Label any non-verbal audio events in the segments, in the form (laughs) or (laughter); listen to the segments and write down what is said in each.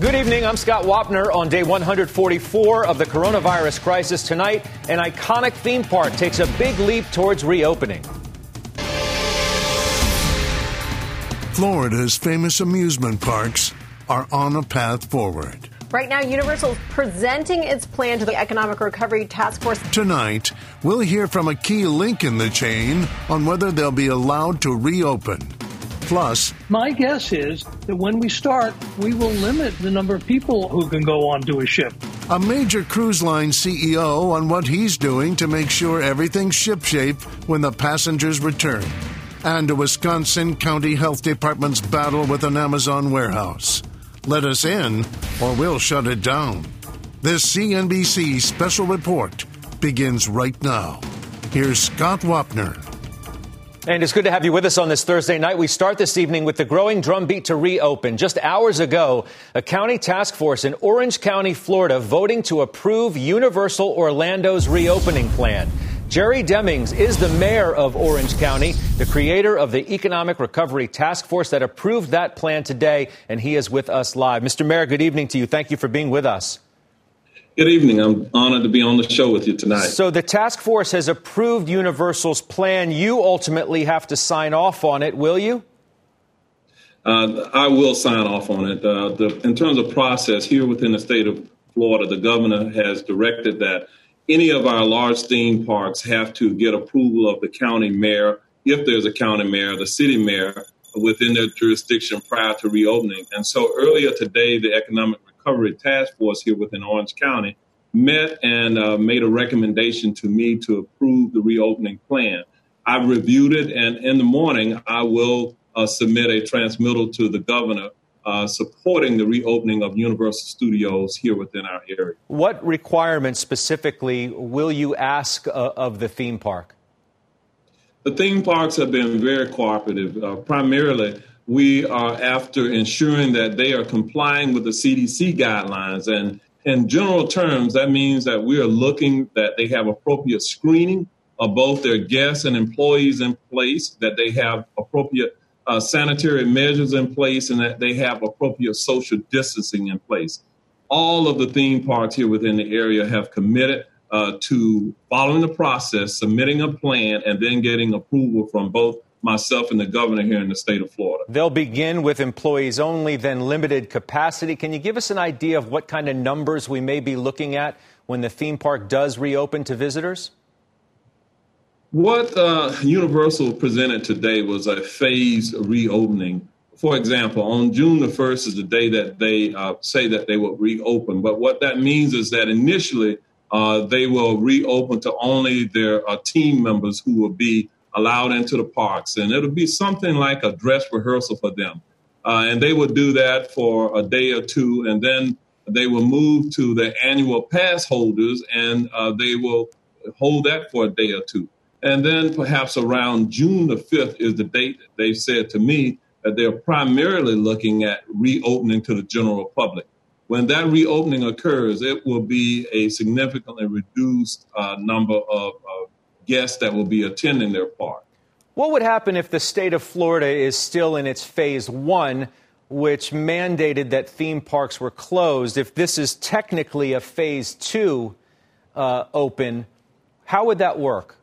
Good evening. I'm Scott Wapner on day 144 of the coronavirus crisis. Tonight, an iconic theme park takes a big leap towards reopening. Florida's famous amusement parks are on a path forward. Right now, Universal is presenting its plan to the Economic Recovery Task Force. Tonight, we'll hear from a key link in the chain on whether they'll be allowed to reopen. Plus, my guess is that when we start, we will limit the number of people who can go onto a ship. A major cruise line CEO on what he's doing to make sure everything's shipshape when the passengers return. And a Wisconsin County Health Department's battle with an Amazon warehouse. Let us in, or we'll shut it down. This CNBC special report begins right now. Here's Scott Wapner. And it's good to have you with us on this Thursday night. We start this evening with the growing drumbeat to reopen. Just hours ago, a county task force in Orange County, Florida, voting to approve Universal Orlando's reopening plan. Jerry Demings is the mayor of Orange County, the creator of the Economic Recovery Task Force that approved that plan today, and he is with us live. Mr. Mayor, good evening to you. Thank you for being with us. Good evening. I'm honored to be on the show with you tonight. So, the task force has approved Universal's plan. You ultimately have to sign off on it, will you? Uh, I will sign off on it. Uh, the, in terms of process, here within the state of Florida, the governor has directed that any of our large theme parks have to get approval of the county mayor, if there's a county mayor, the city mayor within their jurisdiction prior to reopening. And so earlier today, the Economic Recovery Task Force here within Orange County met and uh, made a recommendation to me to approve the reopening plan. I reviewed it, and in the morning, I will uh, submit a transmittal to the governor uh, supporting the reopening of Universal Studios here within our area. What requirements specifically will you ask uh, of the theme park? The theme parks have been very cooperative. Uh, primarily, we are after ensuring that they are complying with the CDC guidelines. And in general terms, that means that we are looking that they have appropriate screening of both their guests and employees in place, that they have appropriate uh, sanitary measures in place and that they have appropriate social distancing in place. All of the theme parks here within the area have committed uh, to following the process, submitting a plan, and then getting approval from both myself and the governor here in the state of Florida. They'll begin with employees only, then limited capacity. Can you give us an idea of what kind of numbers we may be looking at when the theme park does reopen to visitors? What uh, Universal presented today was a phased reopening. For example, on June the 1st is the day that they uh, say that they will reopen. But what that means is that initially uh, they will reopen to only their uh, team members who will be allowed into the parks. And it'll be something like a dress rehearsal for them. Uh, and they will do that for a day or two. And then they will move to the annual pass holders and uh, they will hold that for a day or two. And then perhaps around June the 5th is the date that they said to me that they're primarily looking at reopening to the general public. When that reopening occurs, it will be a significantly reduced uh, number of uh, guests that will be attending their park. What would happen if the state of Florida is still in its phase one, which mandated that theme parks were closed? If this is technically a phase two uh, open, how would that work?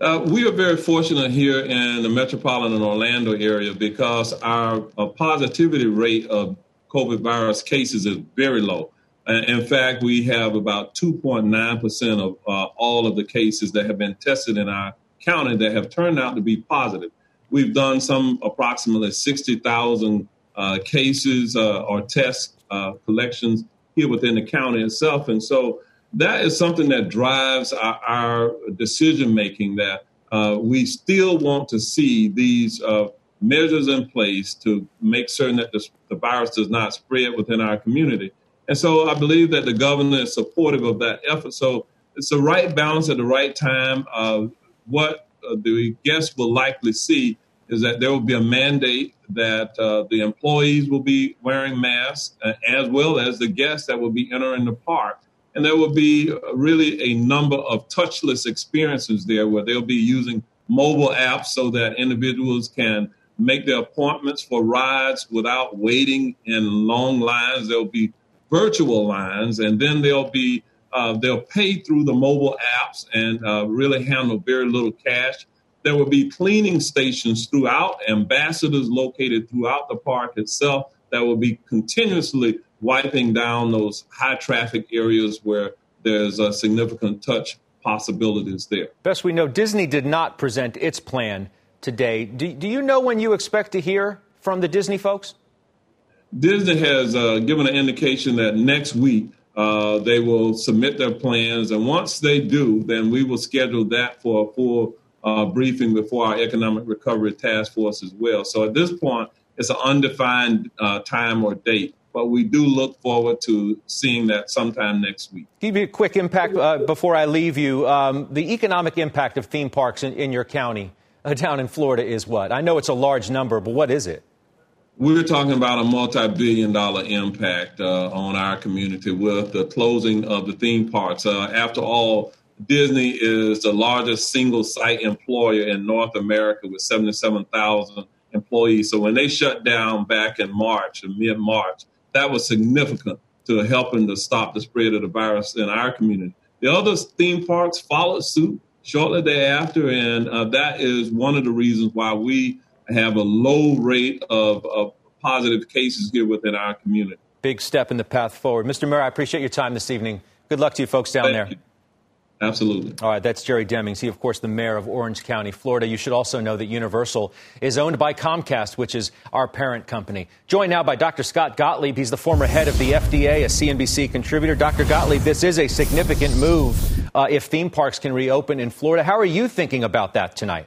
Uh, we are very fortunate here in the metropolitan Orlando area because our uh, positivity rate of COVID virus cases is very low. In fact, we have about 2.9% of uh, all of the cases that have been tested in our county that have turned out to be positive. We've done some approximately 60,000 uh, cases uh, or test uh, collections here within the county itself. And so that is something that drives our, our decision making that uh, we still want to see these uh, measures in place to make certain that the, the virus does not spread within our community. And so I believe that the governor is supportive of that effort. So it's the right balance at the right time. Uh, what uh, the guests will likely see is that there will be a mandate that uh, the employees will be wearing masks, uh, as well as the guests that will be entering the park. And there will be uh, really a number of touchless experiences there where they'll be using mobile apps so that individuals can make their appointments for rides without waiting in long lines. There'll be virtual lines, and then they'll be uh, they'll pay through the mobile apps and uh, really handle very little cash. There will be cleaning stations throughout, ambassadors located throughout the park itself that will be continuously wiping down those high traffic areas where there's a significant touch possibilities there. Best we know, Disney did not present its plan today. Do, do you know when you expect to hear from the Disney folks? Disney has uh, given an indication that next week uh, they will submit their plans, and once they do, then we will schedule that for a full uh, briefing before our economic recovery task force as well. So at this point, it's an undefined uh, time or date, but we do look forward to seeing that sometime next week. Give you a quick impact uh, before I leave you. Um, the economic impact of theme parks in, in your county uh, down in Florida is what? I know it's a large number, but what is it? We're talking about a multi billion dollar impact uh, on our community with the closing of the theme parks. Uh, after all, Disney is the largest single site employer in North America with 77,000 employees. So when they shut down back in March, in mid March, that was significant to helping to stop the spread of the virus in our community. The other theme parks followed suit shortly thereafter, and uh, that is one of the reasons why we have a low rate of, of positive cases here within our community. Big step in the path forward. Mr. Mayor, I appreciate your time this evening. Good luck to you folks down Thank there. You. Absolutely. All right, that's Jerry Demings. He, of course, the mayor of Orange County, Florida. You should also know that Universal is owned by Comcast, which is our parent company. Joined now by Dr. Scott Gottlieb. He's the former head of the FDA, a CNBC contributor. Dr. Gottlieb, this is a significant move uh, if theme parks can reopen in Florida. How are you thinking about that tonight?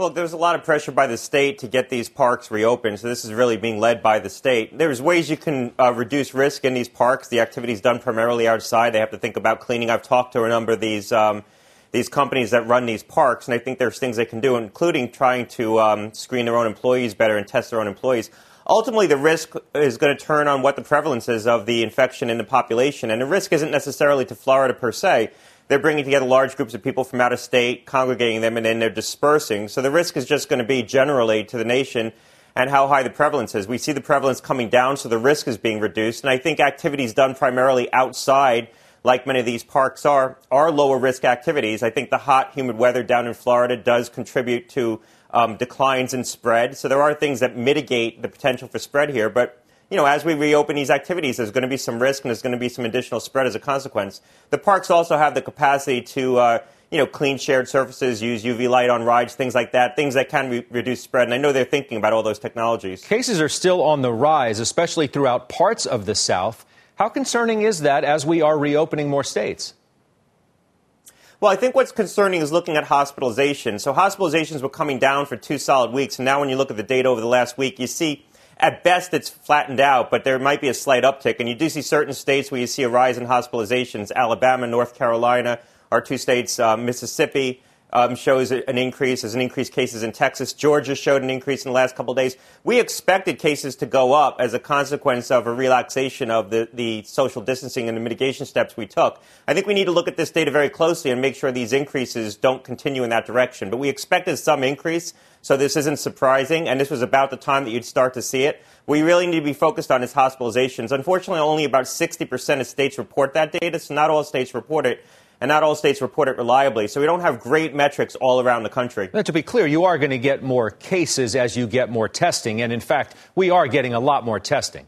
Well, there's a lot of pressure by the state to get these parks reopened, so this is really being led by the state. There's ways you can uh, reduce risk in these parks. The activity is done primarily outside. They have to think about cleaning. I've talked to a number of these um, these companies that run these parks, and I think there's things they can do, including trying to um, screen their own employees better and test their own employees. Ultimately, the risk is going to turn on what the prevalence is of the infection in the population, and the risk isn't necessarily to Florida per se they're bringing together large groups of people from out of state, congregating them, and then they're dispersing. So the risk is just going to be generally to the nation and how high the prevalence is. We see the prevalence coming down, so the risk is being reduced. And I think activities done primarily outside, like many of these parks are, are lower risk activities. I think the hot, humid weather down in Florida does contribute to um, declines in spread. So there are things that mitigate the potential for spread here. But you know, as we reopen these activities, there's going to be some risk and there's going to be some additional spread as a consequence. The parks also have the capacity to, uh, you know, clean shared surfaces, use UV light on rides, things like that, things that can re- reduce spread. And I know they're thinking about all those technologies. Cases are still on the rise, especially throughout parts of the South. How concerning is that as we are reopening more states? Well, I think what's concerning is looking at hospitalization. So hospitalizations were coming down for two solid weeks, and now when you look at the data over the last week, you see at best, it's flattened out, but there might be a slight uptick. And you do see certain states where you see a rise in hospitalizations. Alabama, North Carolina are two states. Uh, Mississippi um, shows an increase. There's an increased cases in Texas. Georgia showed an increase in the last couple days. We expected cases to go up as a consequence of a relaxation of the, the social distancing and the mitigation steps we took. I think we need to look at this data very closely and make sure these increases don't continue in that direction. But we expected some increase. So this isn't surprising, and this was about the time that you'd start to see it. We really need to be focused on is hospitalizations. Unfortunately, only about 60% of states report that data, so not all states report it and not all states report it reliably. So we don't have great metrics all around the country. Now, to be clear, you are going to get more cases as you get more testing. And in fact, we are getting a lot more testing.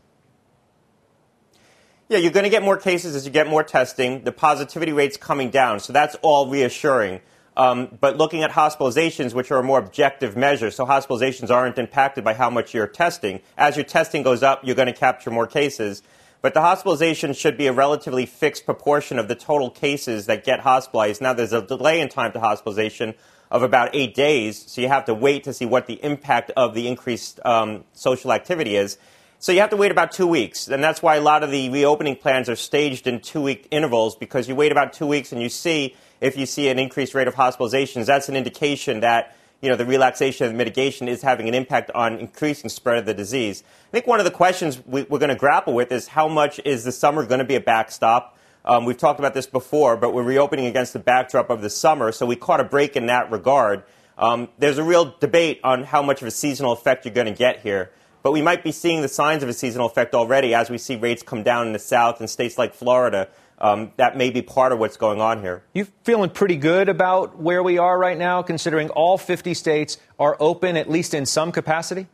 Yeah, you're going to get more cases as you get more testing. The positivity rate's coming down, so that's all reassuring. Um, but looking at hospitalizations, which are a more objective measure, so hospitalizations aren't impacted by how much you're testing. As your testing goes up, you're going to capture more cases. But the hospitalization should be a relatively fixed proportion of the total cases that get hospitalized. Now, there's a delay in time to hospitalization of about eight days, so you have to wait to see what the impact of the increased um, social activity is. So you have to wait about two weeks, and that's why a lot of the reopening plans are staged in two-week intervals because you wait about two weeks and you see if you see an increased rate of hospitalizations, that's an indication that you know, the relaxation of mitigation is having an impact on increasing spread of the disease. I think one of the questions we, are going to grapple with is how much is the summer going to be a backstop? Um, we've talked about this before, but we're reopening against the backdrop of the summer, so we caught a break in that regard. Um, there's a real debate on how much of a seasonal effect you're going to get here. But we might be seeing the signs of a seasonal effect already as we see rates come down in the South and states like Florida um, that may be part of what's going on here. You feeling pretty good about where we are right now, considering all 50 states are open, at least in some capacity?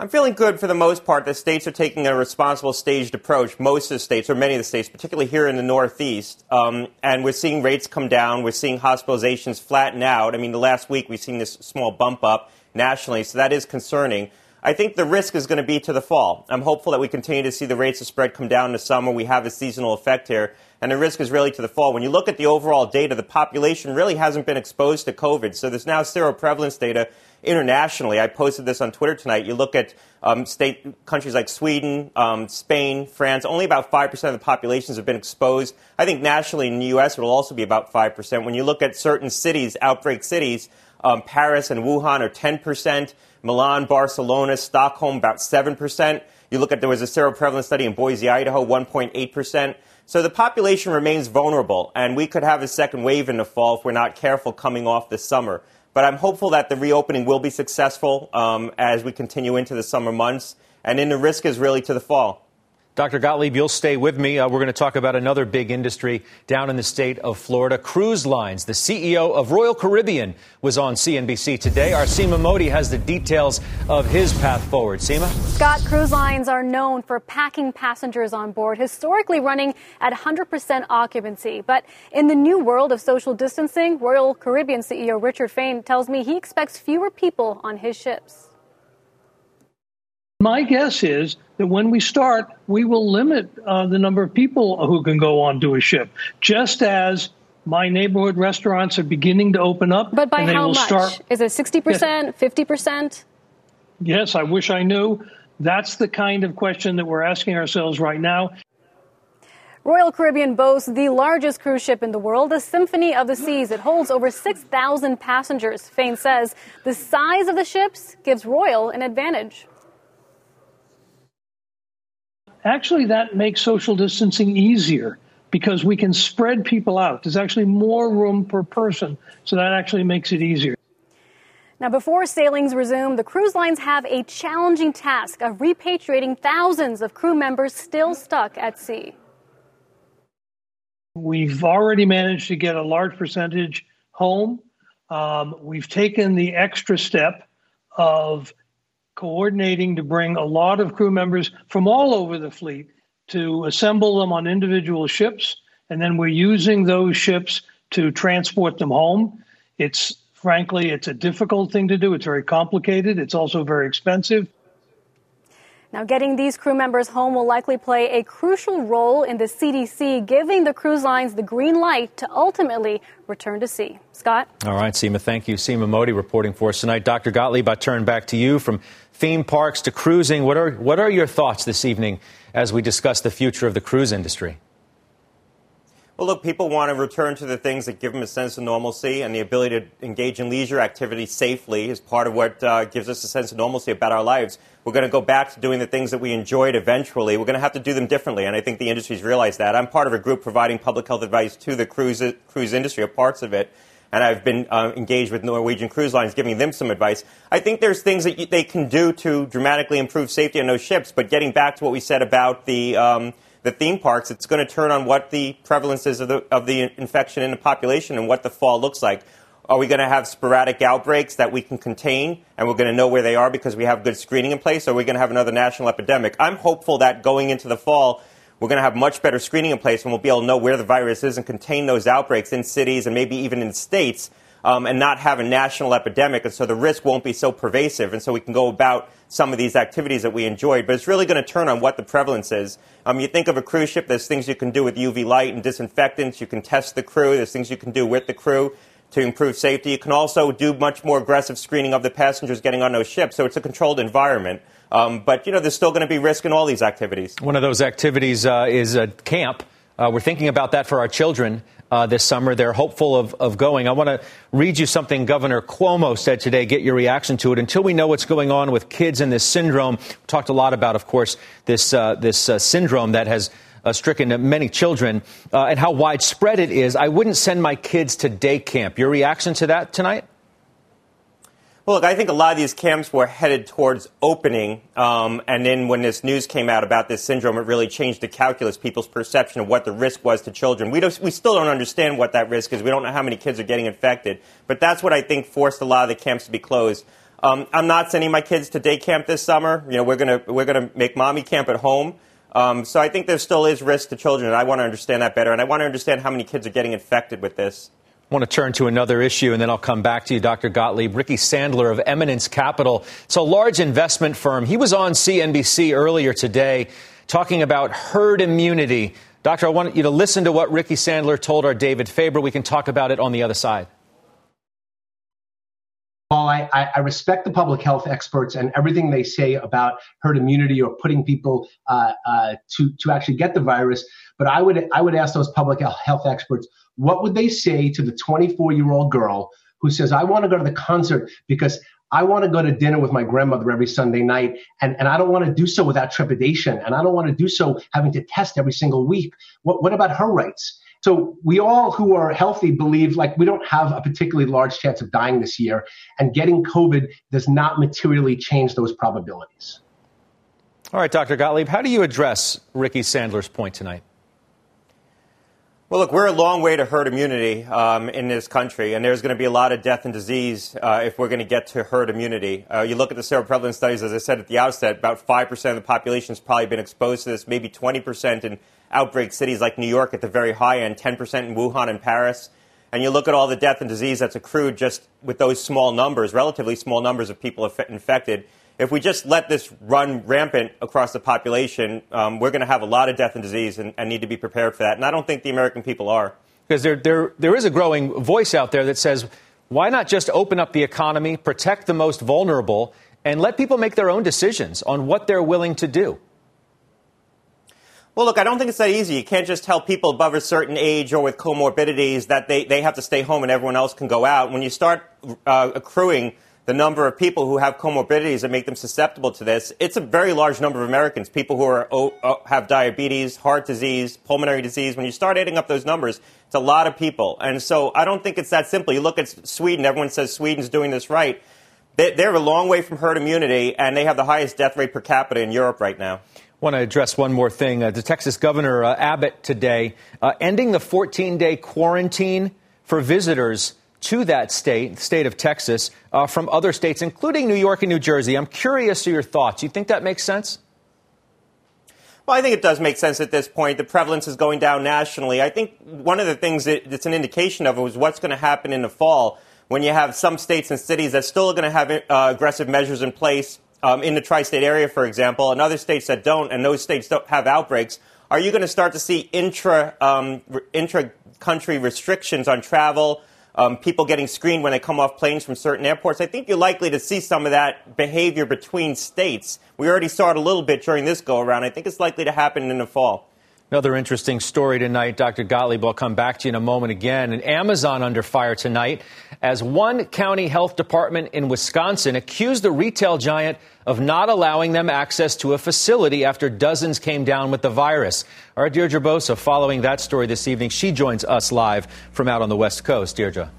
I'm feeling good for the most part. The states are taking a responsible, staged approach. Most of the states, or many of the states, particularly here in the Northeast, um, and we're seeing rates come down. We're seeing hospitalizations flatten out. I mean, the last week we've seen this small bump up nationally, so that is concerning. I think the risk is going to be to the fall. I'm hopeful that we continue to see the rates of spread come down in the summer. We have a seasonal effect here, and the risk is really to the fall. When you look at the overall data, the population really hasn't been exposed to COVID. So there's now seroprevalence data internationally. I posted this on Twitter tonight. You look at um, state countries like Sweden, um, Spain, France. Only about five percent of the populations have been exposed. I think nationally in the U.S. it will also be about five percent. When you look at certain cities, outbreak cities, um, Paris and Wuhan are ten percent. Milan, Barcelona, Stockholm, about 7%. You look at there was a seroprevalence study in Boise, Idaho, 1.8%. So the population remains vulnerable, and we could have a second wave in the fall if we're not careful coming off this summer. But I'm hopeful that the reopening will be successful um, as we continue into the summer months, and then the risk is really to the fall. Dr. Gottlieb, you'll stay with me. Uh, we're going to talk about another big industry down in the state of Florida cruise lines. The CEO of Royal Caribbean was on CNBC today. Our Seema Modi has the details of his path forward. Seema? Scott, cruise lines are known for packing passengers on board, historically running at 100% occupancy. But in the new world of social distancing, Royal Caribbean CEO Richard Fain tells me he expects fewer people on his ships. My guess is that when we start, we will limit uh, the number of people who can go onto a ship, just as my neighborhood restaurants are beginning to open up. But by how much? Start, is it 60%, 50%? Yes, I wish I knew. That's the kind of question that we're asking ourselves right now. Royal Caribbean boasts the largest cruise ship in the world, the Symphony of the Seas. It holds over 6,000 passengers. Fain says the size of the ships gives Royal an advantage actually that makes social distancing easier because we can spread people out. There's actually more room per person, so that actually makes it easier. Now, before sailings resume, the cruise lines have a challenging task of repatriating thousands of crew members still stuck at sea. We've already managed to get a large percentage home. Um, we've taken the extra step of coordinating to bring a lot of crew members from all over the fleet to assemble them on individual ships. And then we're using those ships to transport them home. It's frankly, it's a difficult thing to do. It's very complicated. It's also very expensive. Now, getting these crew members home will likely play a crucial role in the CDC giving the cruise lines the green light to ultimately return to sea. Scott? All right, Seema, thank you. Seema Modi reporting for us tonight. Dr. Gottlieb, I turn back to you from theme parks to cruising. What are, what are your thoughts this evening as we discuss the future of the cruise industry? Well, look, people want to return to the things that give them a sense of normalcy, and the ability to engage in leisure activity safely is part of what uh, gives us a sense of normalcy about our lives. We're going to go back to doing the things that we enjoyed eventually. We're going to have to do them differently, and I think the industry's realized that. I'm part of a group providing public health advice to the cruise, cruise industry, or parts of it, and I've been uh, engaged with Norwegian Cruise Lines, giving them some advice. I think there's things that you, they can do to dramatically improve safety on those ships, but getting back to what we said about the um, the theme parks, it's going to turn on what the prevalence is of the, of the infection in the population and what the fall looks like. Are we going to have sporadic outbreaks that we can contain and we're going to know where they are because we have good screening in place? Or are we going to have another national epidemic? I'm hopeful that going into the fall, we're going to have much better screening in place and we'll be able to know where the virus is and contain those outbreaks in cities and maybe even in states um, and not have a national epidemic. And so the risk won't be so pervasive. And so we can go about some of these activities that we enjoyed. But it's really going to turn on what the prevalence is. Um, you think of a cruise ship, there's things you can do with UV light and disinfectants. You can test the crew. There's things you can do with the crew to improve safety. You can also do much more aggressive screening of the passengers getting on those ships. So it's a controlled environment. Um, but, you know, there's still going to be risk in all these activities. One of those activities uh, is a camp. Uh, we're thinking about that for our children uh, this summer. They're hopeful of, of going. I want to read you something Governor Cuomo said today, get your reaction to it. Until we know what's going on with kids in this syndrome, we talked a lot about, of course, this, uh, this uh, syndrome that has uh, stricken many children uh, and how widespread it is. I wouldn't send my kids to day camp. Your reaction to that tonight? Well, look, I think a lot of these camps were headed towards opening, um, and then when this news came out about this syndrome, it really changed the calculus, people's perception of what the risk was to children. We, we still don't understand what that risk is. We don't know how many kids are getting infected, but that's what I think forced a lot of the camps to be closed. Um, I'm not sending my kids to day camp this summer. You know, we're gonna we're gonna make mommy camp at home. Um, so I think there still is risk to children, and I want to understand that better, and I want to understand how many kids are getting infected with this. I want to turn to another issue, and then I'll come back to you, Dr. Gottlieb. Ricky Sandler of Eminence Capital. It's a large investment firm. He was on CNBC earlier today talking about herd immunity. Doctor, I want you to listen to what Ricky Sandler told our David Faber. We can talk about it on the other side. While I, I, respect the public health experts and everything they say about herd immunity or putting people uh, uh, to to actually get the virus, but I would I would ask those public health experts what would they say to the 24 year old girl who says, I want to go to the concert because I want to go to dinner with my grandmother every Sunday night, and, and I don't want to do so without trepidation, and I don't want to do so having to test every single week. What, what about her rights? So we all who are healthy believe like we don't have a particularly large chance of dying this year, and getting COVID does not materially change those probabilities. All right, Dr. Gottlieb, how do you address Ricky Sandler's point tonight? Well, look, we're a long way to herd immunity um, in this country, and there's going to be a lot of death and disease uh, if we're going to get to herd immunity. Uh, you look at the seroprevalence studies, as I said at the outset, about 5% of the population has probably been exposed to this, maybe 20% in outbreak cities like New York at the very high end, 10% in Wuhan and Paris. And you look at all the death and disease that's accrued just with those small numbers, relatively small numbers of people infected if we just let this run rampant across the population, um, we're going to have a lot of death and disease and, and, need to be prepared for that. And I don't think the American people are. Because there, there, there is a growing voice out there that says, why not just open up the economy, protect the most vulnerable, and let people make their own decisions on what they're willing to do? Well, look, I don't think it's that easy. You can't just tell people above a certain age or with comorbidities that they, they have to stay home and everyone else can go out. When you start uh, accruing the number of people who have comorbidities that make them susceptible to this, it's a very large number of Americans. People who are, oh, oh, have diabetes, heart disease, pulmonary disease. When you start adding up those numbers, it's a lot of people. And so I don't think it's that simple. You look at Sweden, everyone says Sweden's doing this right. They're a long way from herd immunity, and they have the highest death rate per capita in Europe right now. I want to address one more thing. Uh, the Texas Governor uh, Abbott today uh, ending the 14 day quarantine for visitors to that state, the state of Texas, uh, from other states, including New York and New Jersey. I'm curious to your thoughts. You think that makes sense? Well, I think it does make sense at this point. The prevalence is going down nationally. I think one of the things that it's an indication of is what's going to happen in the fall when you have some states and cities that still are going to have uh, aggressive measures in place um, in the tri-state area, for example, and other states that don't, and those states don't have outbreaks. Are you going to start to see intra um, intra country restrictions on travel? Um, people getting screened when they come off planes from certain airports. I think you're likely to see some of that behavior between states. We already saw it a little bit during this go around. I think it's likely to happen in the fall. Another interesting story tonight, Dr. Gottlieb. I'll come back to you in a moment again. And Amazon under fire tonight as one county health department in Wisconsin accused the retail giant of not allowing them access to a facility after dozens came down with the virus. Our Deirdre Bosa following that story this evening. She joins us live from out on the West Coast. Deirdre.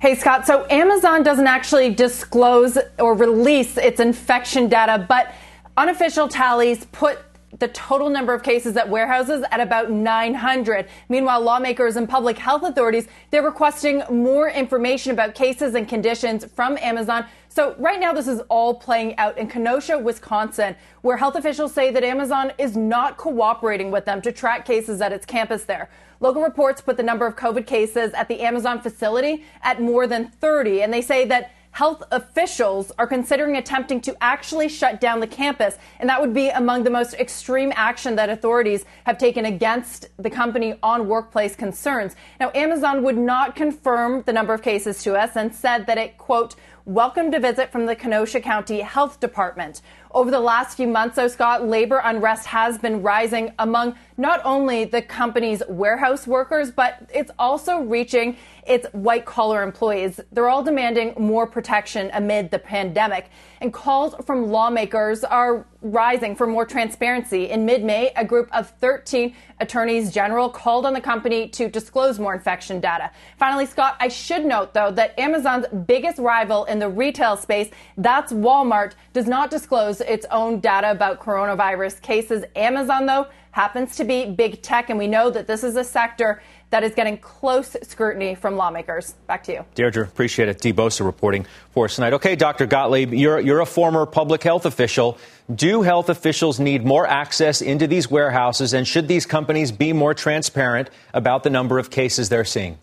Hey, Scott. So Amazon doesn't actually disclose or release its infection data, but unofficial tallies put the total number of cases at warehouses at about 900. Meanwhile, lawmakers and public health authorities, they're requesting more information about cases and conditions from Amazon. So right now, this is all playing out in Kenosha, Wisconsin, where health officials say that Amazon is not cooperating with them to track cases at its campus there. Local reports put the number of COVID cases at the Amazon facility at more than 30, and they say that health officials are considering attempting to actually shut down the campus. And that would be among the most extreme action that authorities have taken against the company on workplace concerns. Now, Amazon would not confirm the number of cases to us and said that it, quote, welcomed a visit from the Kenosha County Health Department. Over the last few months, though, Scott, labor unrest has been rising among not only the company's warehouse workers, but it's also reaching its white collar employees. They're all demanding more protection amid the pandemic. And calls from lawmakers are rising for more transparency. In mid May, a group of 13 attorneys general called on the company to disclose more infection data. Finally, Scott, I should note, though, that Amazon's biggest rival in the retail space, that's Walmart, does not disclose its own data about coronavirus cases. Amazon, though, happens to be big tech, and we know that this is a sector that is getting close scrutiny from lawmakers. Back to you. Deirdre, appreciate it. Dee Bosa reporting for us tonight. Okay, Dr. Gottlieb, you're, you're a former public health official. Do health officials need more access into these warehouses, and should these companies be more transparent about the number of cases they're seeing?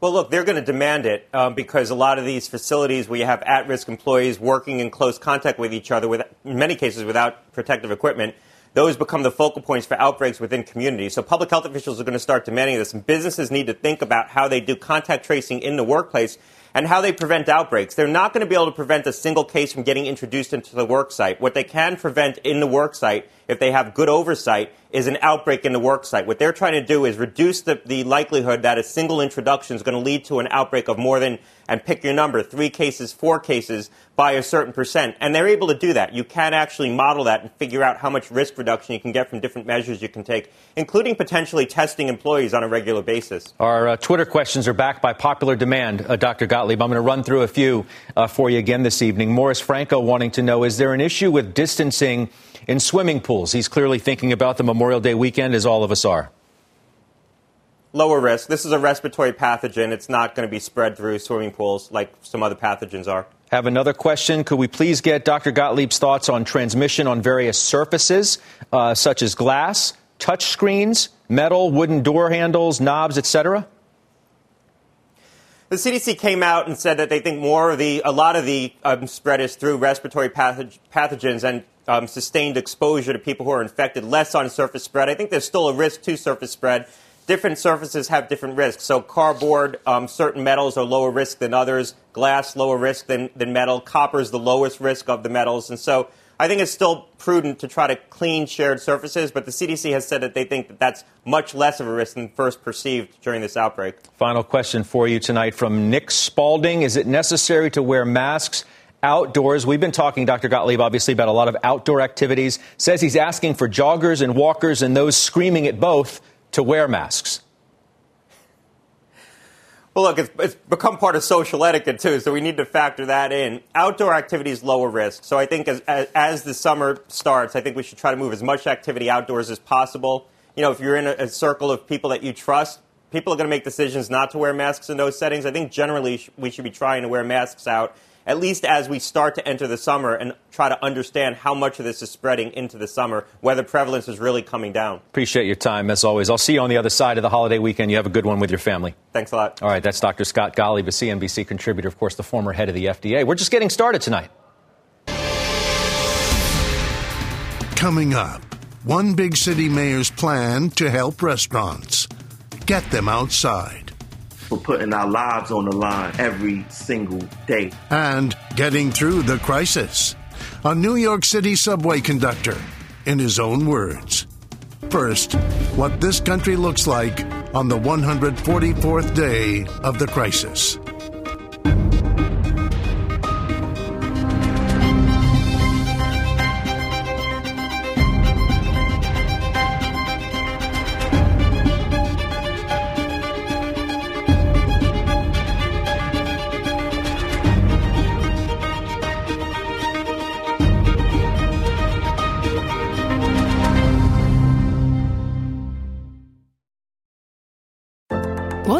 Well, look, they're going to demand it um, because a lot of these facilities where you have at risk employees working in close contact with each other, with, in many cases without protective equipment, those become the focal points for outbreaks within communities. So public health officials are going to start demanding this, and businesses need to think about how they do contact tracing in the workplace and how they prevent outbreaks. They're not going to be able to prevent a single case from getting introduced into the work site. What they can prevent in the work site, if they have good oversight, is an outbreak in the work site. What they're trying to do is reduce the, the likelihood that a single introduction is going to lead to an outbreak of more than and pick your number, three cases, four cases by a certain percent. And they're able to do that. You can actually model that and figure out how much risk reduction you can get from different measures you can take, including potentially testing employees on a regular basis. Our uh, Twitter questions are backed by popular demand, uh, Dr. Gottlieb. I'm going to run through a few uh, for you again this evening. Morris Franco wanting to know Is there an issue with distancing in swimming pools? He's clearly thinking about the Memorial Day weekend, as all of us are lower risk. This is a respiratory pathogen. It's not going to be spread through swimming pools like some other pathogens are. Have another question. Could we please get Dr. Gottlieb's thoughts on transmission on various surfaces, uh, such as glass, touch screens, metal, wooden door handles, knobs, etc.? The CDC came out and said that they think more of the, a lot of the um, spread is through respiratory pathog- pathogens and um, sustained exposure to people who are infected, less on surface spread. I think there's still a risk to surface spread different surfaces have different risks. So cardboard, um, certain metals are lower risk than others. Glass, lower risk than, than metal. Copper is the lowest risk of the metals. And so I think it's still prudent to try to clean shared surfaces, but the CDC has said that they think that that's much less of a risk than first perceived during this outbreak. Final question for you tonight from Nick Spalding. Is it necessary to wear masks? outdoors. We've been talking, Dr. Gottlieb, obviously, about a lot of outdoor activities. Says he's asking for joggers and walkers and those screaming at both to wear masks? Well, look, it's, it's, become part of social etiquette too, so we need to factor that in. Outdoor activities lower risk, so I think as, as, as, the summer starts, I think we should try to move as much activity outdoors as possible. You know, if you're in a, a circle of people that you trust, people are going to make decisions not to wear masks in those settings. I think generally we should be trying to wear masks out at least as we start to enter the summer and try to understand how much of this is spreading into the summer, whether prevalence is really coming down. Appreciate your time, as always. I'll see you on the other side of the holiday weekend. You have a good one with your family. Thanks a lot. All right, that's Dr. Scott Gottlieb, a CNBC contributor, of course, the former head of the FDA. We're just getting started tonight. Coming up, one big city mayor's plan to help restaurants. Get them outside for putting our lives on the line every single day. And getting through the crisis. A New York City subway conductor, in his own words. First, what this country looks like on the 144th day of the crisis.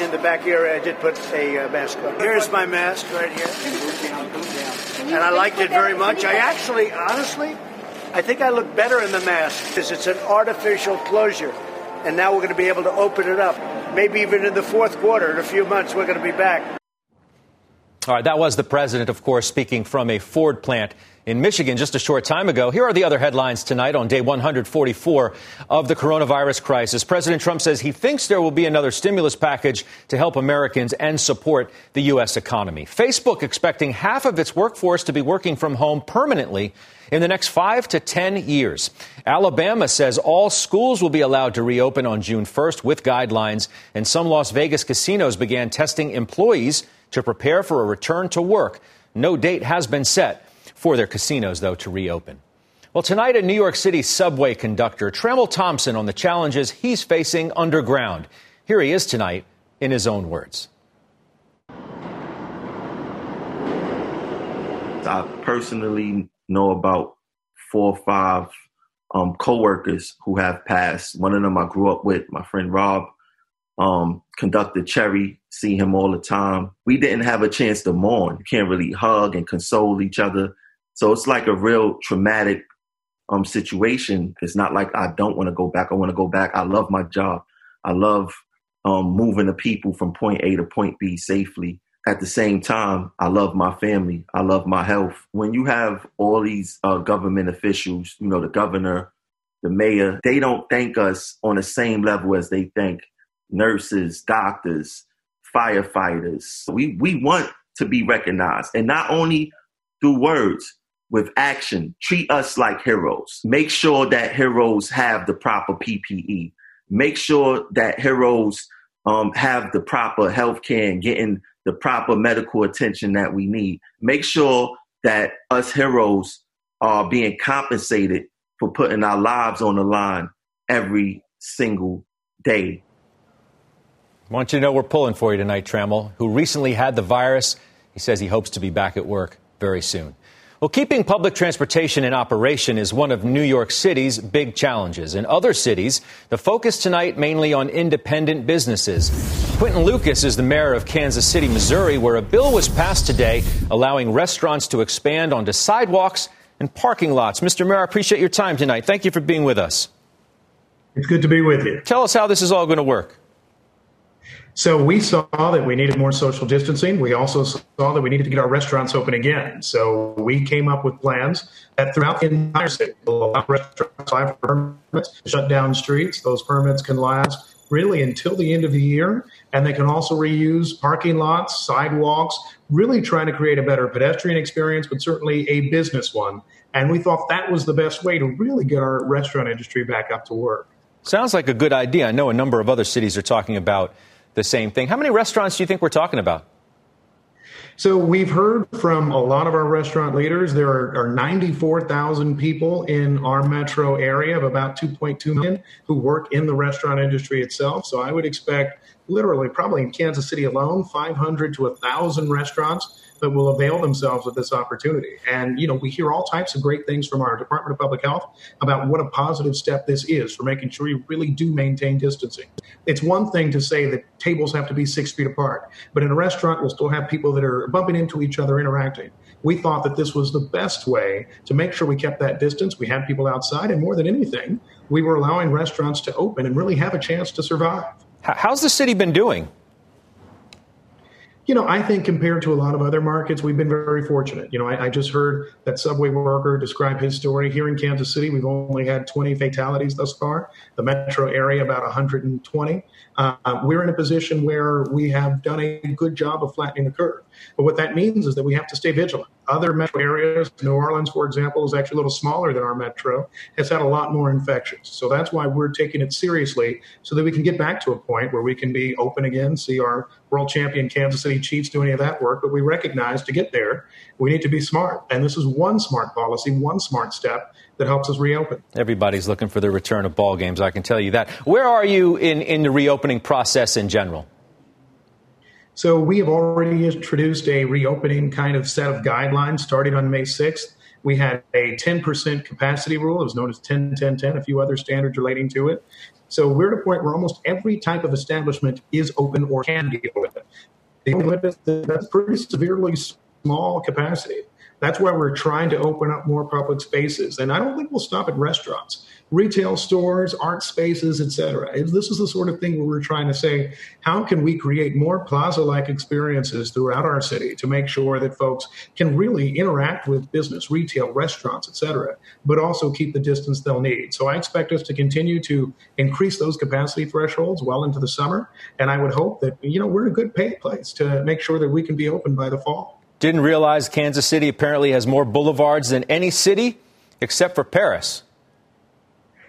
In the back area, I did put a uh, mask on. Here's my mask right here. And I liked it very much. I actually, honestly, I think I look better in the mask because it's an artificial closure. And now we're going to be able to open it up. Maybe even in the fourth quarter, in a few months, we're going to be back. All right, that was the president, of course, speaking from a Ford plant in Michigan just a short time ago. Here are the other headlines tonight on day 144 of the coronavirus crisis. President Trump says he thinks there will be another stimulus package to help Americans and support the U.S. economy. Facebook expecting half of its workforce to be working from home permanently in the next five to 10 years. Alabama says all schools will be allowed to reopen on June 1st with guidelines, and some Las Vegas casinos began testing employees to prepare for a return to work. No date has been set for their casinos, though, to reopen. Well, tonight, a New York City subway conductor, Trammell Thompson, on the challenges he's facing underground. Here he is tonight in his own words. I personally know about four or five um, coworkers who have passed. One of them I grew up with, my friend Rob, um, conductor Cherry, see him all the time. We didn't have a chance to mourn. You can't really hug and console each other. So it's like a real traumatic um, situation. It's not like I don't want to go back. I want to go back. I love my job. I love um, moving the people from point A to point B safely. At the same time, I love my family. I love my health. When you have all these uh, government officials, you know, the governor, the mayor, they don't thank us on the same level as they thank nurses, doctors, firefighters. We we want to be recognized, and not only through words, with action. Treat us like heroes. Make sure that heroes have the proper PPE. Make sure that heroes um, have the proper health care and getting the proper medical attention that we need. Make sure that us heroes are being compensated for putting our lives on the line every single day. I want you to know we're pulling for you tonight, Trammell, who recently had the virus. He says he hopes to be back at work very soon. Well, keeping public transportation in operation is one of New York City's big challenges. In other cities, the focus tonight mainly on independent businesses. Quinton Lucas is the mayor of Kansas City, Missouri, where a bill was passed today allowing restaurants to expand onto sidewalks and parking lots. Mr. Mayor, I appreciate your time tonight. Thank you for being with us. It's good to be with you. Tell us how this is all going to work. So we saw that we needed more social distancing. We also saw that we needed to get our restaurants open again. So we came up with plans that throughout the entire city will allow restaurants to permits, shut down streets. Those permits can last really until the end of the year. And they can also reuse parking lots, sidewalks, really trying to create a better pedestrian experience, but certainly a business one. And we thought that was the best way to really get our restaurant industry back up to work. Sounds like a good idea. I know a number of other cities are talking about the same thing. How many restaurants do you think we're talking about? So we've heard from a lot of our restaurant leaders. There are, are 94,000 people in our metro area of about 2.2 million who work in the restaurant industry itself. So I would expect literally probably in Kansas City alone, 500 to 1,000 restaurants that will avail themselves of this opportunity. And, you know, we hear all types of great things from our Department of Public Health about what a positive step this is for making sure you really do maintain distancing. It's one thing to say that tables have to be six feet apart, but in a restaurant, we'll still have people that are bumping into each other, interacting. We thought that this was the best way to make sure we kept that distance. We had people outside, and more than anything, we were allowing restaurants to open and really have a chance to survive. How's the city been doing? You know, I think compared to a lot of other markets, we've been very fortunate. You know, I, I, just heard that subway worker describe his story. Here in Kansas City, we've only had 20 fatalities thus far. The metro area, about 120. Uh, we're in a position where we have done a good job of flattening the curve. But what that means is that we have to stay vigilant. Other metro areas, New Orleans, for example, is actually a little smaller than our metro, has had a lot more infections. So that's why we're taking it seriously so that we can get back to a point where we can be open again, see our world champion Kansas City Chiefs do any of that work. But we recognize to get there, we need to be smart. And this is one smart policy, one smart step that helps us reopen. Everybody's looking for the return of ball games, I can tell you that. Where are you in, in the reopening process in general? So we have already introduced a reopening kind of set of guidelines starting on May 6th. We had a 10% capacity rule. It was known as 10 10 10, a few other standards relating to it. So we're at a point where almost every type of establishment is open or can be open. The only limit is that's pretty severely small capacity. That's why we're trying to open up more public spaces. And I don't think we'll stop at restaurants, retail stores, art spaces, etc. This is the sort of thing where we're trying to say, how can we create more plaza-like experiences throughout our city to make sure that folks can really interact with business, retail, restaurants, etc., but also keep the distance they'll need. So I expect us to continue to increase those capacity thresholds well into the summer. And I would hope that, you know, we're a good place to make sure that we can be open by the fall. Didn't realize Kansas City apparently has more boulevards than any city except for Paris.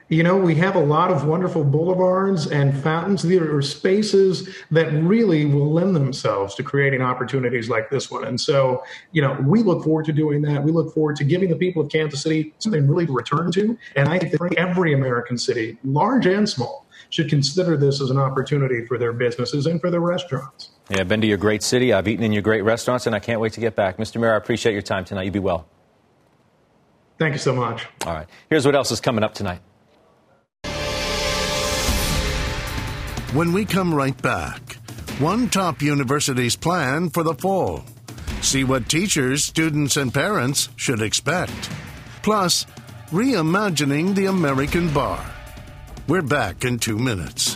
You know, we have a lot of wonderful boulevards and fountains. These are spaces that really will lend themselves to creating opportunities like this one. And so, you know, we look forward to doing that. We look forward to giving the people of Kansas City something really to return to. And I think every American city, large and small, should consider this as an opportunity for their businesses and for their restaurants. Yeah, I've been to your great city. I've eaten in your great restaurants, and I can't wait to get back. Mr. Mayor, I appreciate your time tonight. You be well. Thank you so much. All right. Here's what else is coming up tonight. When we come right back, one top university's plan for the fall. See what teachers, students, and parents should expect. Plus, reimagining the American bar. We're back in two minutes.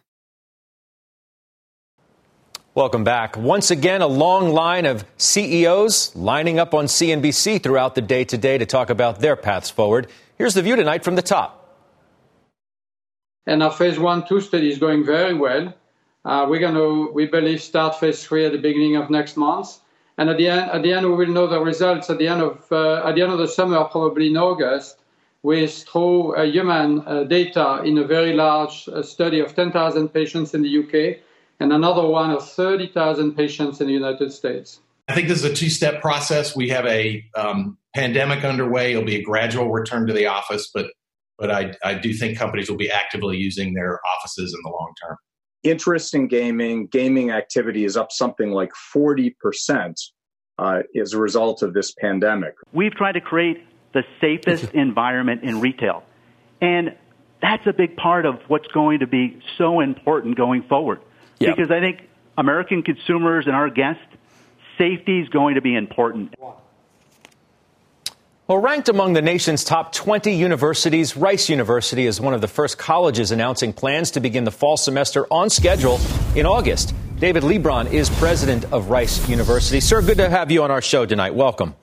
Welcome back. Once again, a long line of CEOs lining up on CNBC throughout the day today to talk about their paths forward. Here's the view tonight from the top. And our phase one, two study is going very well. Uh, we're going to, we believe, start phase three at the beginning of next month. And at the end, at the end, we will know the results at the end of uh, at the end of the summer, probably in August, with through uh, human uh, data in a very large uh, study of 10,000 patients in the UK and another one of 30,000 patients in the United States. I think this is a two step process. We have a um, pandemic underway. It'll be a gradual return to the office, but, but I, I do think companies will be actively using their offices in the long term. Interest in gaming, gaming activity is up something like 40% uh, as a result of this pandemic. We've tried to create the safest (laughs) environment in retail. And that's a big part of what's going to be so important going forward. Yep. Because I think American consumers and our guests, safety is going to be important. Well, ranked among the nation's top 20 universities, Rice University is one of the first colleges announcing plans to begin the fall semester on schedule in August. David Leebron is president of Rice University. Sir, good to have you on our show tonight. Welcome.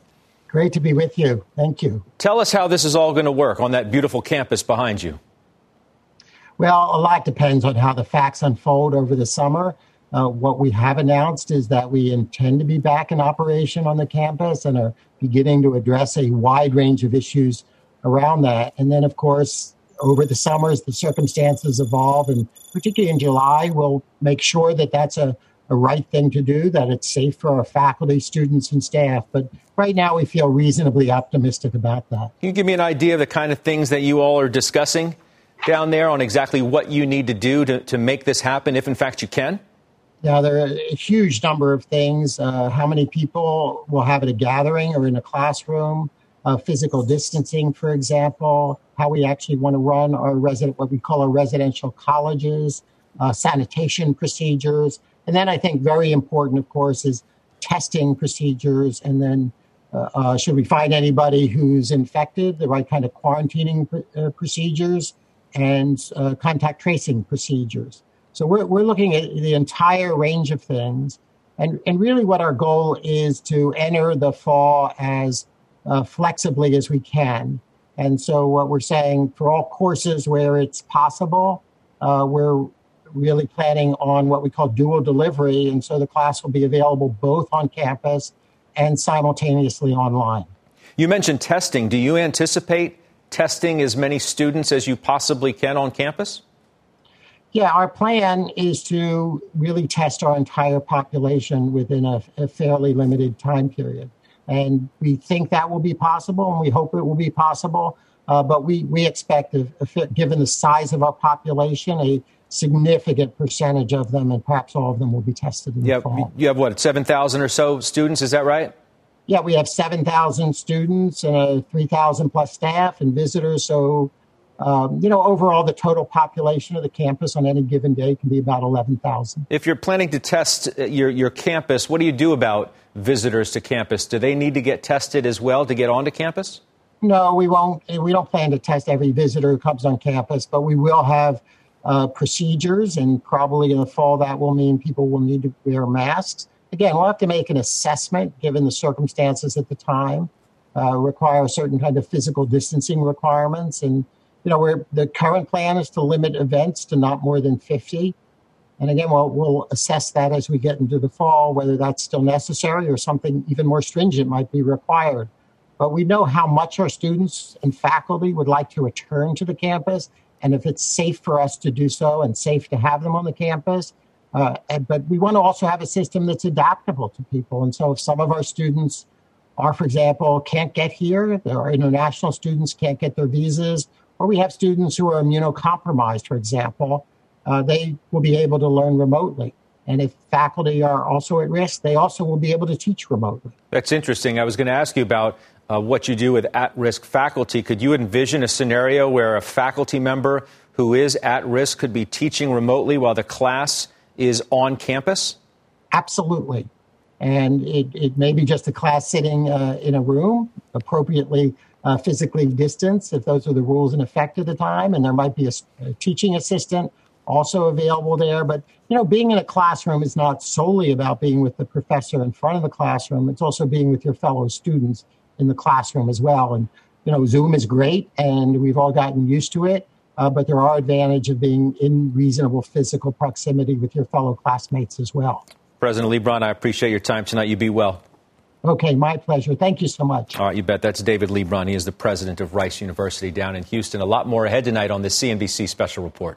Great to be with you. Thank you. Tell us how this is all going to work on that beautiful campus behind you. Well, a lot depends on how the facts unfold over the summer. Uh, what we have announced is that we intend to be back in operation on the campus and are beginning to address a wide range of issues around that. And then, of course, over the summers, the circumstances evolve, and particularly in July, we'll make sure that that's a, a right thing to do, that it's safe for our faculty, students, and staff. But right now, we feel reasonably optimistic about that. Can you give me an idea of the kind of things that you all are discussing? Down there on exactly what you need to do to, to make this happen, if in fact you can? Yeah, there are a huge number of things. Uh, how many people will have at a gathering or in a classroom? Uh, physical distancing, for example, how we actually want to run our resident, what we call our residential colleges, uh, sanitation procedures. And then I think very important, of course, is testing procedures, and then uh, uh, should we find anybody who's infected, the right kind of quarantining pr- uh, procedures and uh, contact tracing procedures. So we're, we're looking at the entire range of things. And, and really, what our goal is to enter the fall as uh, flexibly as we can. And so, what we're saying for all courses where it's possible, uh, we're really planning on what we call dual delivery. And so, the class will be available both on campus and simultaneously online. You mentioned testing. Do you anticipate testing as many students as you possibly can on campus? Yeah, our plan is to really test our entire population within a, a, fairly limited time period. And we think that will be possible, and we hope it will be possible. Uh, but we, we expect, a, a, given the size of our population, a significant percentage of them, and perhaps all of them, will be tested in you the have, fall. You have what, 7,000 or so students? Is that right? Yeah, we have 7,000 students and uh, 3,000 plus staff and visitors. So, um, you know, overall, the total population of the campus on any given day can be about 11,000. If you're planning to test uh, your, your campus, what do you do about visitors to campus? Do they need to get tested as well to get onto campus? No, we won't. We don't plan to test every visitor who comes on campus, but we will have uh, procedures, and probably in the fall that will mean people will need to wear masks. Again, we'll have to make an assessment given the circumstances at the time, uh, require a certain kind of physical distancing requirements. And, you know, where the current plan is to limit events to not more than 50. And again, we'll, we'll assess that as we get into the fall, whether that's still necessary or something even more stringent might be required. But we know how much our students and faculty would like to return to the campus. And if it's safe for us to do so and safe to have them on the campus, uh, and, but we want to also have a system that's adaptable to people. And so if some of our students are, for example, can't get here, or international students can't get their visas, or we have students who are immunocompromised, for example, uh, they will be able to learn remotely. And if faculty are also at risk, they also will be able to teach remotely. That's interesting. I was going to ask you about uh, what you do with at risk faculty. Could you envision a scenario where a faculty member who is at risk could be teaching remotely while the class is on campus? Absolutely. And it, it may be just a class sitting uh, in a room, appropriately uh, physically distanced, if those are the rules in effect at the time. And there might be a, a teaching assistant also available there. But, you know, being in a classroom is not solely about being with the professor in front of the classroom, it's also being with your fellow students in the classroom as well. And, you know, Zoom is great and we've all gotten used to it. Uh, but there are advantages of being in reasonable physical proximity with your fellow classmates as well. President Leebron, I appreciate your time tonight. You be well. Okay, my pleasure. Thank you so much. All right, you bet. That's David Leebron. He is the president of Rice University down in Houston. A lot more ahead tonight on this CNBC special report.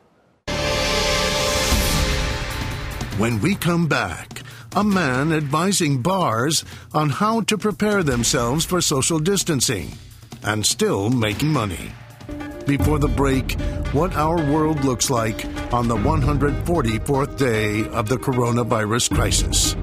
When we come back, a man advising bars on how to prepare themselves for social distancing and still making money before the break what our world looks like on the 144th day of the coronavirus crisis.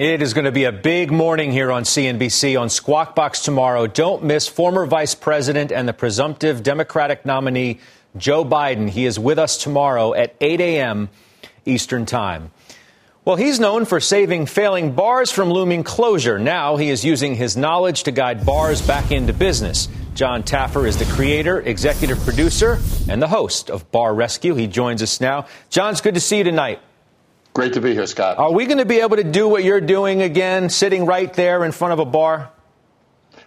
It is going to be a big morning here on CNBC on Squawk Box tomorrow. Don't miss former Vice President and the presumptive Democratic nominee Joe Biden. He is with us tomorrow at 8 a.m. Eastern Time. Well, he's known for saving failing bars from looming closure. Now he is using his knowledge to guide bars back into business. Jon Taffer is the creator, executive producer, and the host of Bar Rescue. He joins us now. Jon, it's good to see you tonight. Great to be here, Scott. Are we going to be able to do what you're doing again, sitting right there in front of a bar?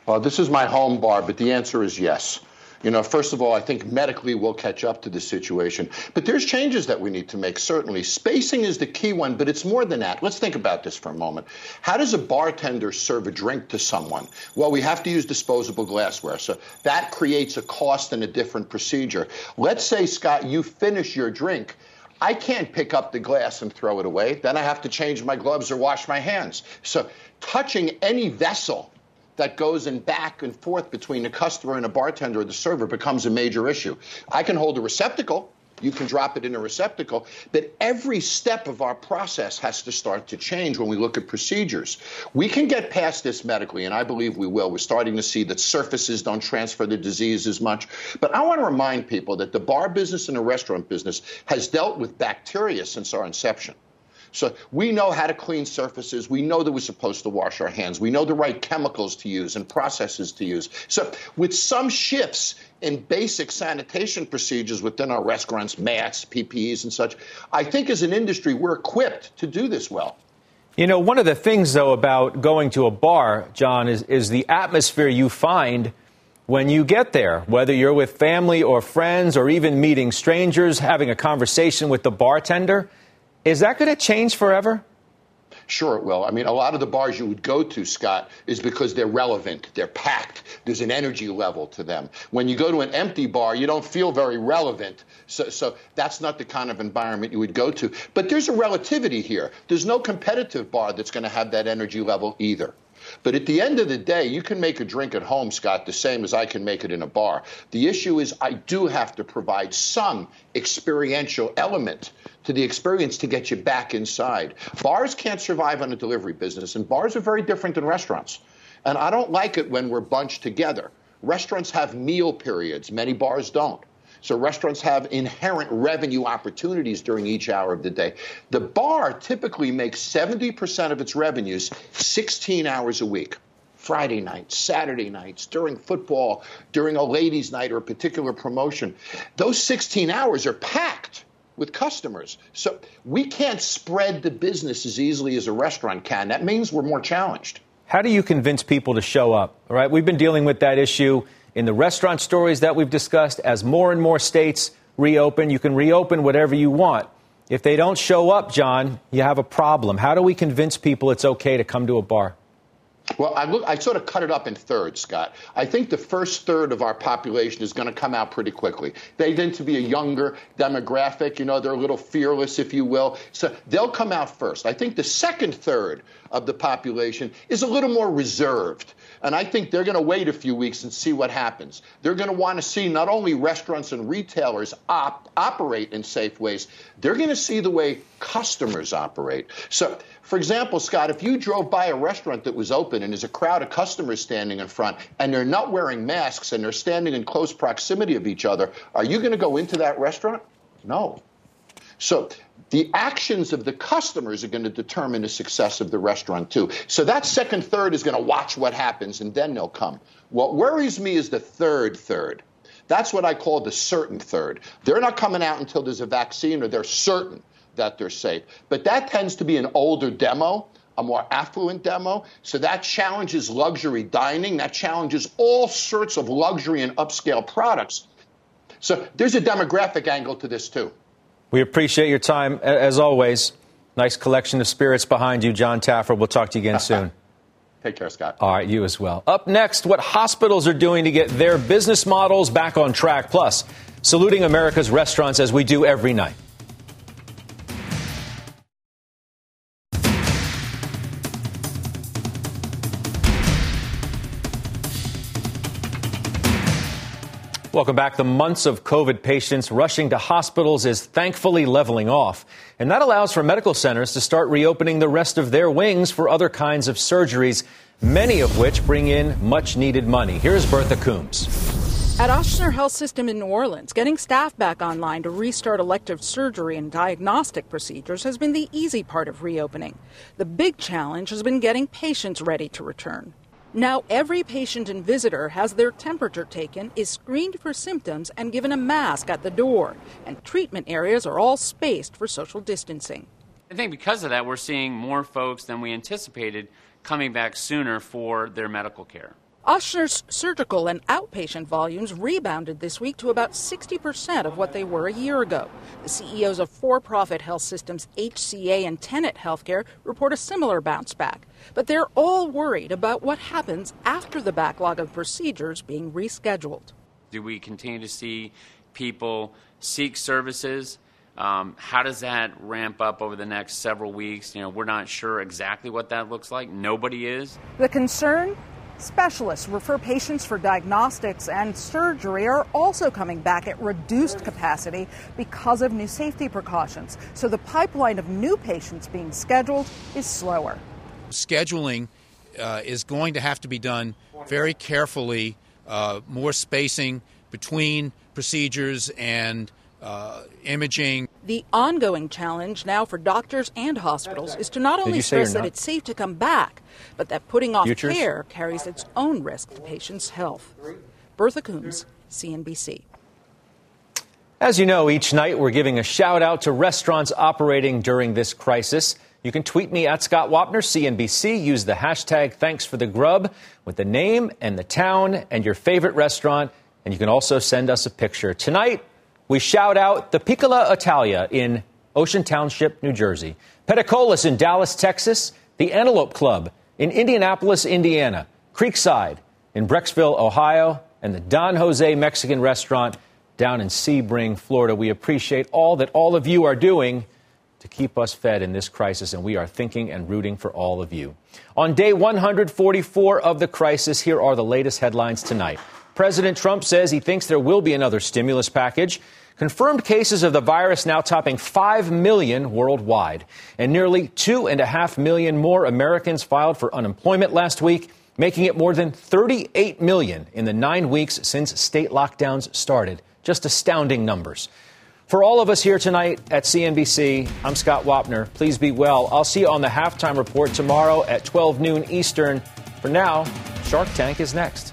Well, this is my home bar, but the answer is yes. You know, first of all, I think medically we'll catch up to the situation. But there's changes that we need to make, certainly. Spacing is the key one, but it's more than that. Let's think about this for a moment. How does a bartender serve a drink to someone? Well, we have to use disposable glassware. So that creates a cost and a different procedure. Let's say, Scott, you finish your drink I can't pick up the glass and throw it away. Then I have to change my gloves or wash my hands. So touching any vessel that goes in back and forth between the customer and a bartender or the server becomes a major issue. I can hold a receptacle you can drop it in a receptacle. But every step of our process has to start to change when we look at procedures. We can get past this medically, and I believe we will. We're starting to see that surfaces don't transfer the disease as much. But I want to remind people that the bar business and the restaurant business has dealt with bacteria since our inception. So we know how to clean surfaces. We know that we're supposed to wash our hands. We know the right chemicals to use and processes to use. So with some shifts in basic sanitation procedures within our restaurants, mats, PPEs, and such, I think as an industry, we're equipped to do this well. You know, one of the things, though, about going to a bar, Jon, is, is the atmosphere you find when you get there, whether you're with family or friends or even meeting strangers, having a conversation with the bartender. Is that going to change forever? Sure, it will. I mean, a lot of the bars you would go to, Scott, is because they're relevant, they're packed, there's an energy level to them. When you go to an empty bar, you don't feel very relevant. So, so that's not the kind of environment you would go to. But there's a relativity here. There's no competitive bar that's going to have that energy level either. But at the end of the day, you can make a drink at home, Scott, the same as I can make it in a bar. The issue is I do have to provide some experiential element to the experience to get you back inside. Bars can't survive on a delivery business, and bars are very different than restaurants. And I don't like it when we're bunched together. Restaurants have meal periods, many bars don't. So restaurants have inherent revenue opportunities during each hour of the day. The bar typically makes 70% of its revenues 16 hours a week. Friday nights, Saturday nights, during football, during a ladies' night or a particular promotion. Those 16 hours are packed with customers. So we can't spread the business as easily as a restaurant can. That means we're more challenged. How do you convince people to show up? All right, we've been dealing with that issue in the restaurant stories that we've discussed. As more and more states reopen, you can reopen whatever you want. If they don't show up, Jon, you have a problem. How do we convince people it's okay to come to a bar? Well, I, look, I sort of cut it up in thirds, Scott. I think the first third of our population is going to come out pretty quickly. They tend to be a younger demographic. You know, they're a little fearless, if you will. So they'll come out first. I think the second third of the population is a little more reserved. And I think they're going to wait a few weeks and see what happens. They're going to want to see not only restaurants and retailers op- operate in safe ways, they're going to see the way customers operate. So, for example, Scott, if you drove by a restaurant that was open and there's a crowd of customers standing in front and they're not wearing masks and they're standing in close proximity of each other, are you going to go into that restaurant? No. So the actions of the customers are going to determine the success of the restaurant too. So that second third is going to watch what happens and then they'll come. What worries me is the third third. That's what I call the certain third. They're not coming out until there's a vaccine or they're certain that they're safe. But that tends to be an older demo, a more affluent demo. So that challenges luxury dining. That challenges all sorts of luxury and upscale products. So there's a demographic angle to this too. We appreciate your time, as always. Nice collection of spirits behind you, Jon Taffer. We'll talk to you again (laughs) soon. Take care, Scott. All right, you as well. Up next, what hospitals are doing to get their business models back on track. Plus, saluting America's restaurants as we do every night. Welcome back. The months of COVID patients rushing to hospitals is thankfully leveling off. And that allows for medical centers to start reopening the rest of their wings for other kinds of surgeries, many of which bring in much needed money. Here's Bertha Coombs. At Ochsner Health System in New Orleans, getting staff back online to restart elective surgery and diagnostic procedures has been the easy part of reopening. The big challenge has been getting patients ready to return. Now, every patient and visitor has their temperature taken, is screened for symptoms, and given a mask at the door. And treatment areas are all spaced for social distancing. I think because of that, we're seeing more folks than we anticipated coming back sooner for their medical care. Ochsner's surgical and outpatient volumes rebounded this week to about 60% of what they were a year ago. The CEOs of for profit health systems HCA and Tenet Healthcare report a similar bounce back. But they're all worried about what happens after the backlog of procedures being rescheduled. Do we continue to see people seek services? Um, how does that ramp up over the next several weeks? You know, we're not sure exactly what that looks like. Nobody is. The concern Specialists refer patients for diagnostics and surgery are also coming back at reduced capacity because of new safety precautions. So the pipeline of new patients being scheduled is slower. Scheduling uh, is going to have to be done very carefully, uh, more spacing between procedures and uh, imaging. The ongoing challenge now for doctors and hospitals is to not only stress that it's safe to come back, but that putting off Futures? care carries its own risk to patients' health. Bertha Coombs, CNBC. As you know, each night we're giving a shout out to restaurants operating during this crisis. You can tweet me at Scott Wapner, CNBC. Use the hashtag thanks for the grub with the name and the town and your favorite restaurant. And you can also send us a picture. Tonight, we shout out the Piccola Italia in Ocean Township, New Jersey, Petacolas in Dallas, Texas, the Antelope Club in Indianapolis, Indiana, Creekside in Brecksville, Ohio, and the Don Jose Mexican Restaurant down in Sebring, Florida. We appreciate all that all of you are doing to keep us fed in this crisis, and we are thinking and rooting for all of you. On day 144 of the crisis, here are the latest headlines tonight. President Trump says he thinks there will be another stimulus package. Confirmed cases of the virus now topping 5 million worldwide. And nearly 2.5 million more Americans filed for unemployment last week, making it more than 38 million in the nine weeks since state lockdowns started. Just astounding numbers. For all of us here tonight at CNBC, I'm Scott Wapner. Please be well. I'll see you on the halftime report tomorrow at 12 noon Eastern. For now, Shark Tank is next.